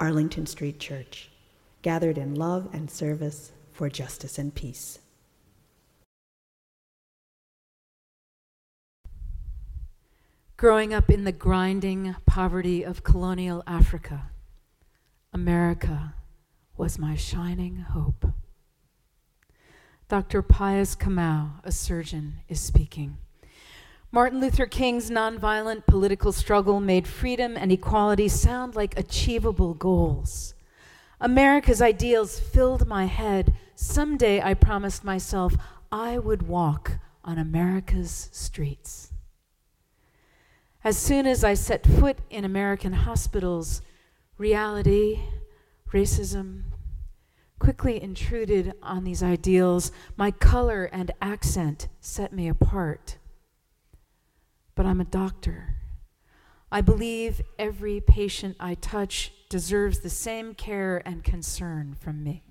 Arlington Street Church, gathered in love and service for justice and peace. Growing up in the grinding poverty of colonial Africa, America was my shining hope. Dr. Pius Kamau, a surgeon, is speaking. Martin Luther King's nonviolent political struggle made freedom and equality sound like achievable goals. America's ideals filled my head. Someday I promised myself I would walk on America's streets. As soon as I set foot in American hospitals, reality, racism, quickly intruded on these ideals. My color and accent set me apart but I'm a doctor. I believe every patient I touch deserves the same care and concern from me.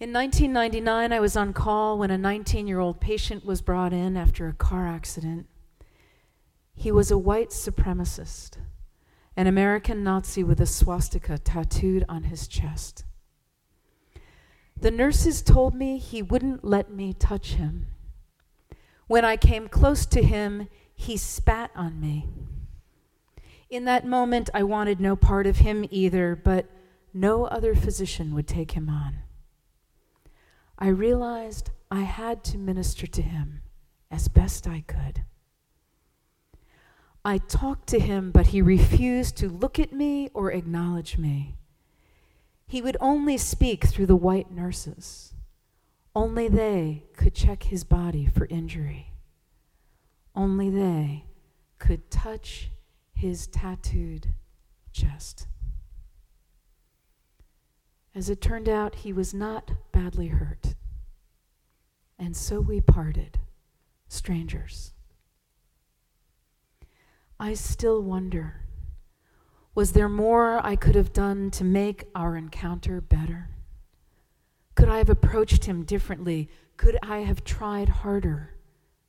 In 1999, I was on call when a 19 year old patient was brought in after a car accident. He was a white supremacist, an American Nazi with a swastika tattooed on his chest. The nurses told me he wouldn't let me touch him when I came close to him, he spat on me. In that moment, I wanted no part of him either, but no other physician would take him on. I realized I had to minister to him as best I could. I talked to him, but he refused to look at me or acknowledge me. He would only speak through the white nurses. Only they could check his body for injury. Only they could touch his tattooed chest. As it turned out, he was not badly hurt. And so we parted, strangers. I still wonder was there more I could have done to make our encounter better? Could I have approached him differently? Could I have tried harder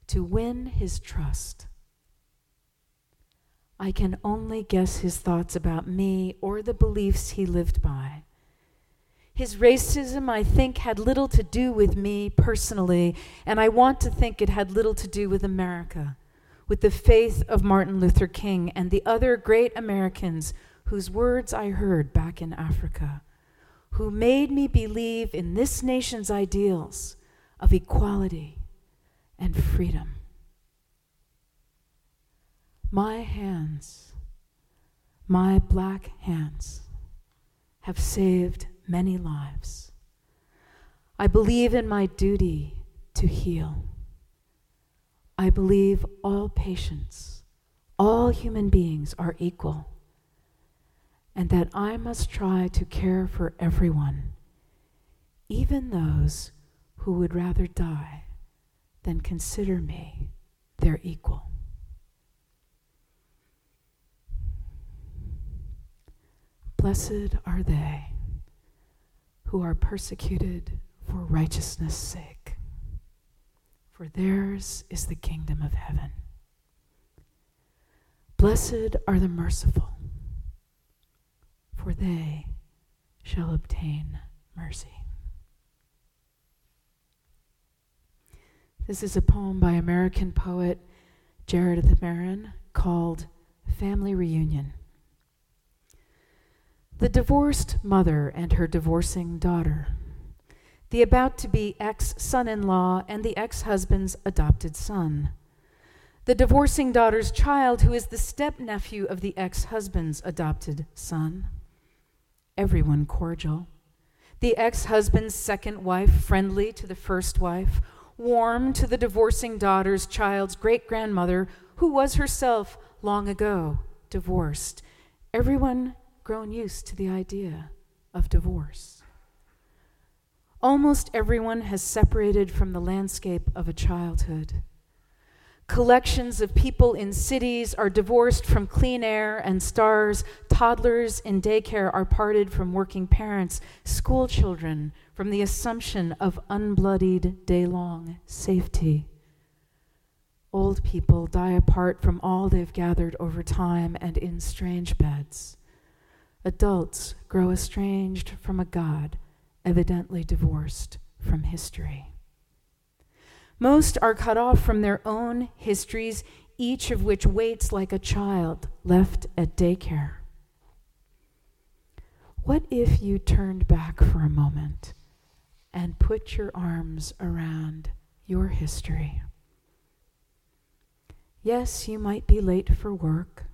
to win his trust? I can only guess his thoughts about me or the beliefs he lived by. His racism, I think, had little to do with me personally, and I want to think it had little to do with America, with the faith of Martin Luther King and the other great Americans whose words I heard back in Africa who made me believe in this nation's ideals of equality and freedom. My hands, my black hands, have saved many lives. I believe in my duty to heal. I believe all patients, all human beings are equal and that I must try to care for everyone, even those who would rather die than consider me their equal. Blessed are they who are persecuted for righteousness' sake, for theirs is the kingdom of heaven. Blessed are the merciful for they shall obtain mercy. This is a poem by American poet Jared Marin called Family Reunion. The divorced mother and her divorcing daughter, the about to be ex son in law and the ex husband's adopted son, the divorcing daughter's child, who is the step nephew of the ex husband's adopted son everyone cordial. The ex husband's second wife, friendly to the first wife, warm to the divorcing daughter's child's great grandmother, who was herself long ago divorced. everyone grown used to the idea of divorce. Almost everyone has separated from the landscape of a childhood. Collections of people in cities are divorced from clean air and stars. Toddlers in daycare are parted from working parents. School children from the assumption of unbloodied day long safety. Old people die apart from all they've gathered over time and in strange beds. Adults grow estranged from a God evidently divorced from history. Most are cut off from their own histories, each of which waits like a child left at daycare. What if you turned back for a moment and put your arms around your history? Yes, you might be late for work.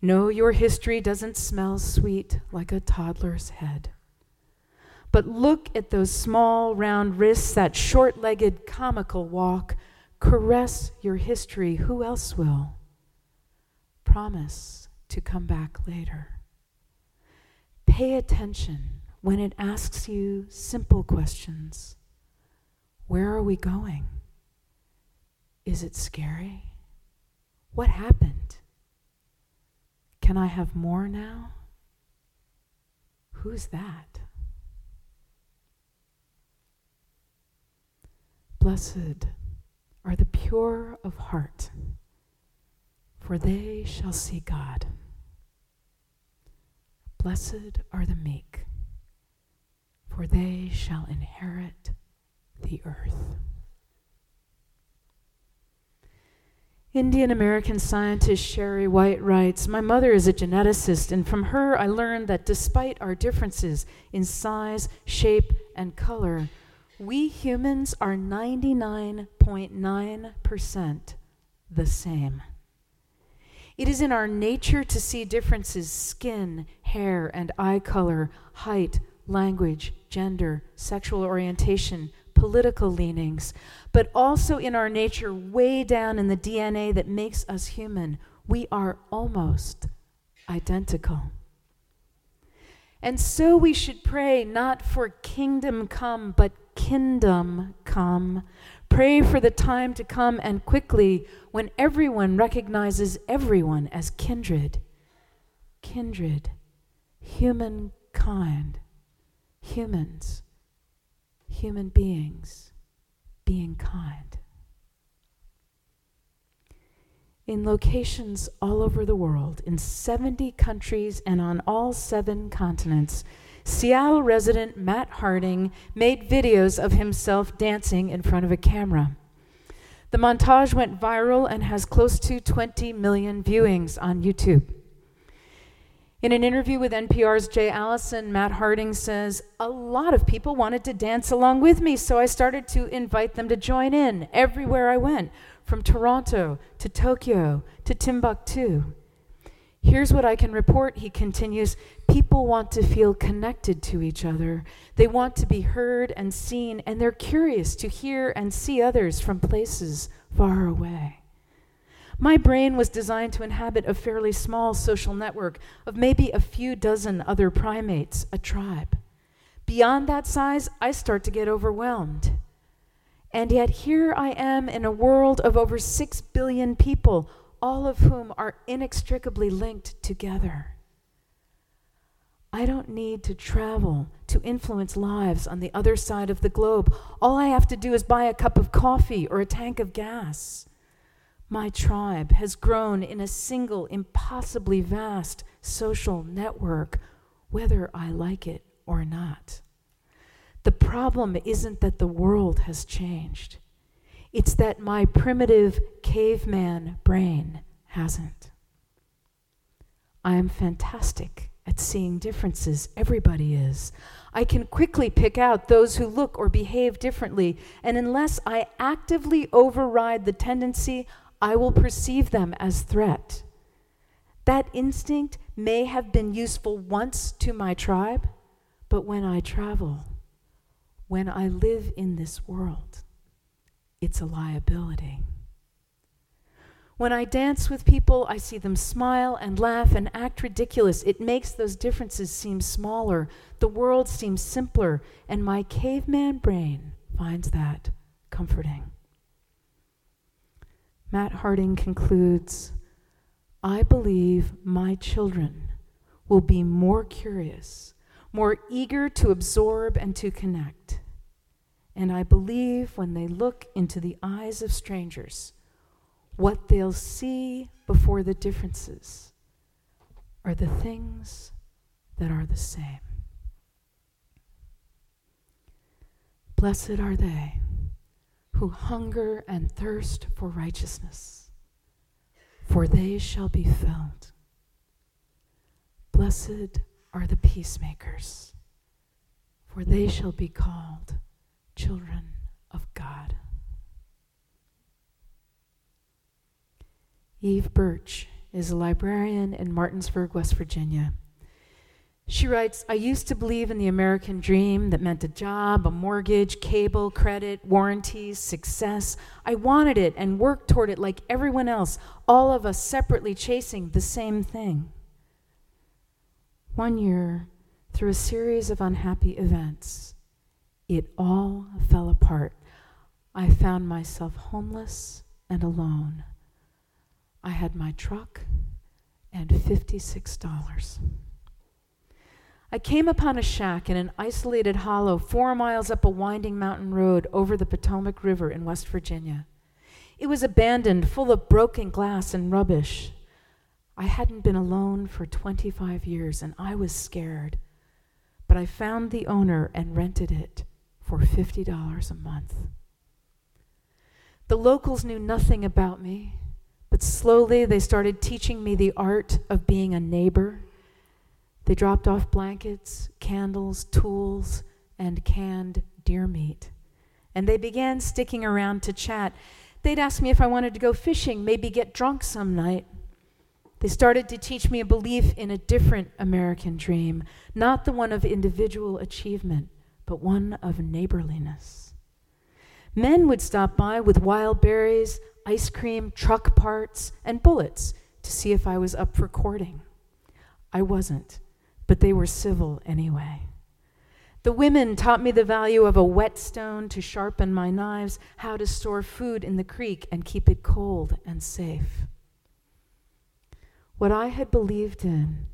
No, your history doesn't smell sweet like a toddler's head. But look at those small, round wrists, that short legged, comical walk. Caress your history. Who else will? Promise to come back later. Pay attention when it asks you simple questions Where are we going? Is it scary? What happened? Can I have more now? Who's that? Blessed are the pure of heart, for they shall see God. Blessed are the meek, for they shall inherit the earth. Indian American scientist Sherry White writes My mother is a geneticist, and from her I learned that despite our differences in size, shape, and color, we humans are 99.9% the same. It is in our nature to see differences skin, hair, and eye color, height, language, gender, sexual orientation, political leanings, but also in our nature, way down in the DNA that makes us human. We are almost identical. And so we should pray not for kingdom come, but kingdom come. Pray for the time to come and quickly when everyone recognizes everyone as kindred. Kindred, humankind, humans, human beings, being kind. In locations all over the world, in 70 countries and on all seven continents, Seattle resident Matt Harding made videos of himself dancing in front of a camera. The montage went viral and has close to 20 million viewings on YouTube. In an interview with NPR's Jay Allison, Matt Harding says, A lot of people wanted to dance along with me, so I started to invite them to join in everywhere I went, from Toronto to Tokyo to Timbuktu. Here's what I can report, he continues. People want to feel connected to each other. They want to be heard and seen, and they're curious to hear and see others from places far away. My brain was designed to inhabit a fairly small social network of maybe a few dozen other primates, a tribe. Beyond that size, I start to get overwhelmed. And yet, here I am in a world of over six billion people, all of whom are inextricably linked together. I don't need to travel to influence lives on the other side of the globe. All I have to do is buy a cup of coffee or a tank of gas. My tribe has grown in a single, impossibly vast social network, whether I like it or not. The problem isn't that the world has changed. It's that my primitive caveman brain hasn't. I am fantastic at seeing differences. Everybody is. I can quickly pick out those who look or behave differently, and unless I actively override the tendency, I will perceive them as threat. That instinct may have been useful once to my tribe, but when I travel, when I live in this world, it's a liability. When I dance with people, I see them smile and laugh and act ridiculous. It makes those differences seem smaller. The world seems simpler, and my caveman brain finds that comforting. Matt Harding concludes I believe my children will be more curious, more eager to absorb and to connect. And I believe when they look into the eyes of strangers, what they'll see before the differences are the things that are the same. Blessed are they who hunger and thirst for righteousness, for they shall be filled. Blessed are the peacemakers, for they shall be called children of God. Eve Birch is a librarian in Martinsburg, West Virginia. She writes, I used to believe in the American dream that meant a job, a mortgage, cable, credit, warranties, success. I wanted it and worked toward it like everyone else, all of us separately chasing the same thing. One year, through a series of unhappy events, it all fell apart. I found myself homeless and alone. I had my truck and $56. I came upon a shack in an isolated hollow four miles up a winding mountain road over the Potomac River in West Virginia. It was abandoned, full of broken glass and rubbish. I hadn't been alone for 25 years and I was scared. But I found the owner and rented it for $50 a month. The locals knew nothing about me, but slowly they started teaching me the art of being a neighbor they dropped off blankets, candles, tools, and canned deer meat. And they began sticking around to chat. They'd ask me if I wanted to go fishing, maybe get drunk some night. They started to teach me a belief in a different American dream, not the one of individual achievement, but one of neighborliness. Men would stop by with wild berries, ice cream, truck parts, and bullets to see if I was up for courting. I wasn't but they were civil anyway. The women taught me the value of a whetstone to sharpen my knives, how to store food in the creek and keep it cold and safe. What I had believed in,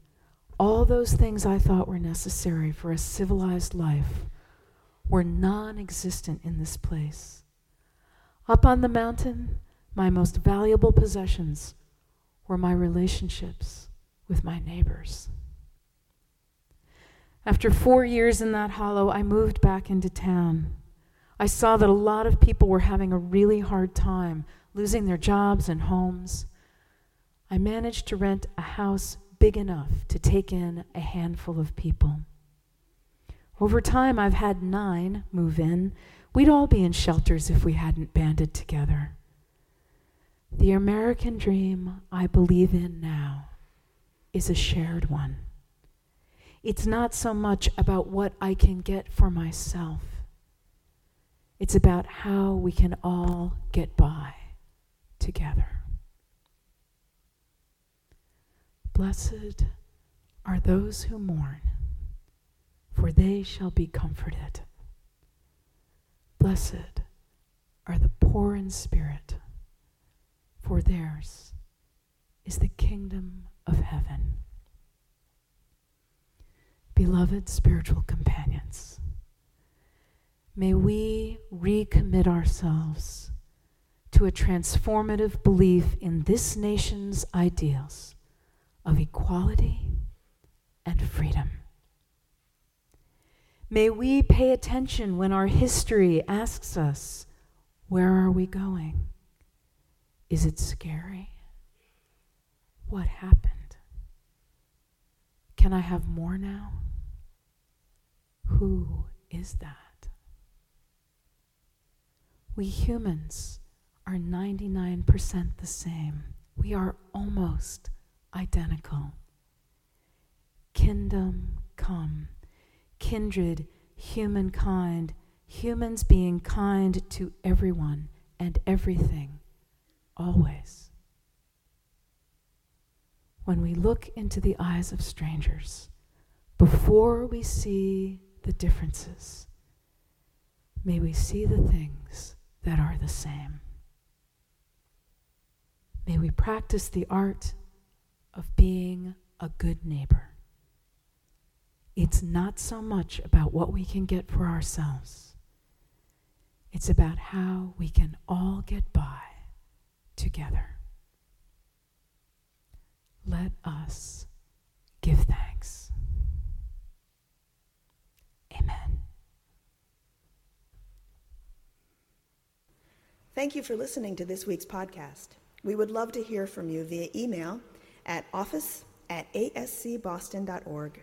all those things I thought were necessary for a civilized life, were non existent in this place. Up on the mountain, my most valuable possessions were my relationships with my neighbors. After four years in that hollow, I moved back into town. I saw that a lot of people were having a really hard time, losing their jobs and homes. I managed to rent a house big enough to take in a handful of people. Over time, I've had nine move in. We'd all be in shelters if we hadn't banded together. The American dream I believe in now is a shared one. It's not so much about what I can get for myself, it's about how we can all get by together. Blessed are those who mourn, for they shall be comforted. Blessed are the poor in spirit, for theirs is the kingdom of heaven. Beloved spiritual companions, may we recommit ourselves to a transformative belief in this nation's ideals of equality and freedom. May we pay attention when our history asks us, Where are we going? Is it scary? What happened? Can I have more now? Who is that? We humans are 99% the same. We are almost identical. Kingdom come, kindred, humankind, humans being kind to everyone and everything, always. when we look into the eyes of strangers, before we see the differences, may we see the things that are the same. May we practice the art of being a good neighbor. It's not so much about what we can get for ourselves, it's about how we can all get by together. Let us give thanks. Amen. Thank you for listening to this week's podcast. We would love to hear from you via email at office at ascboston.org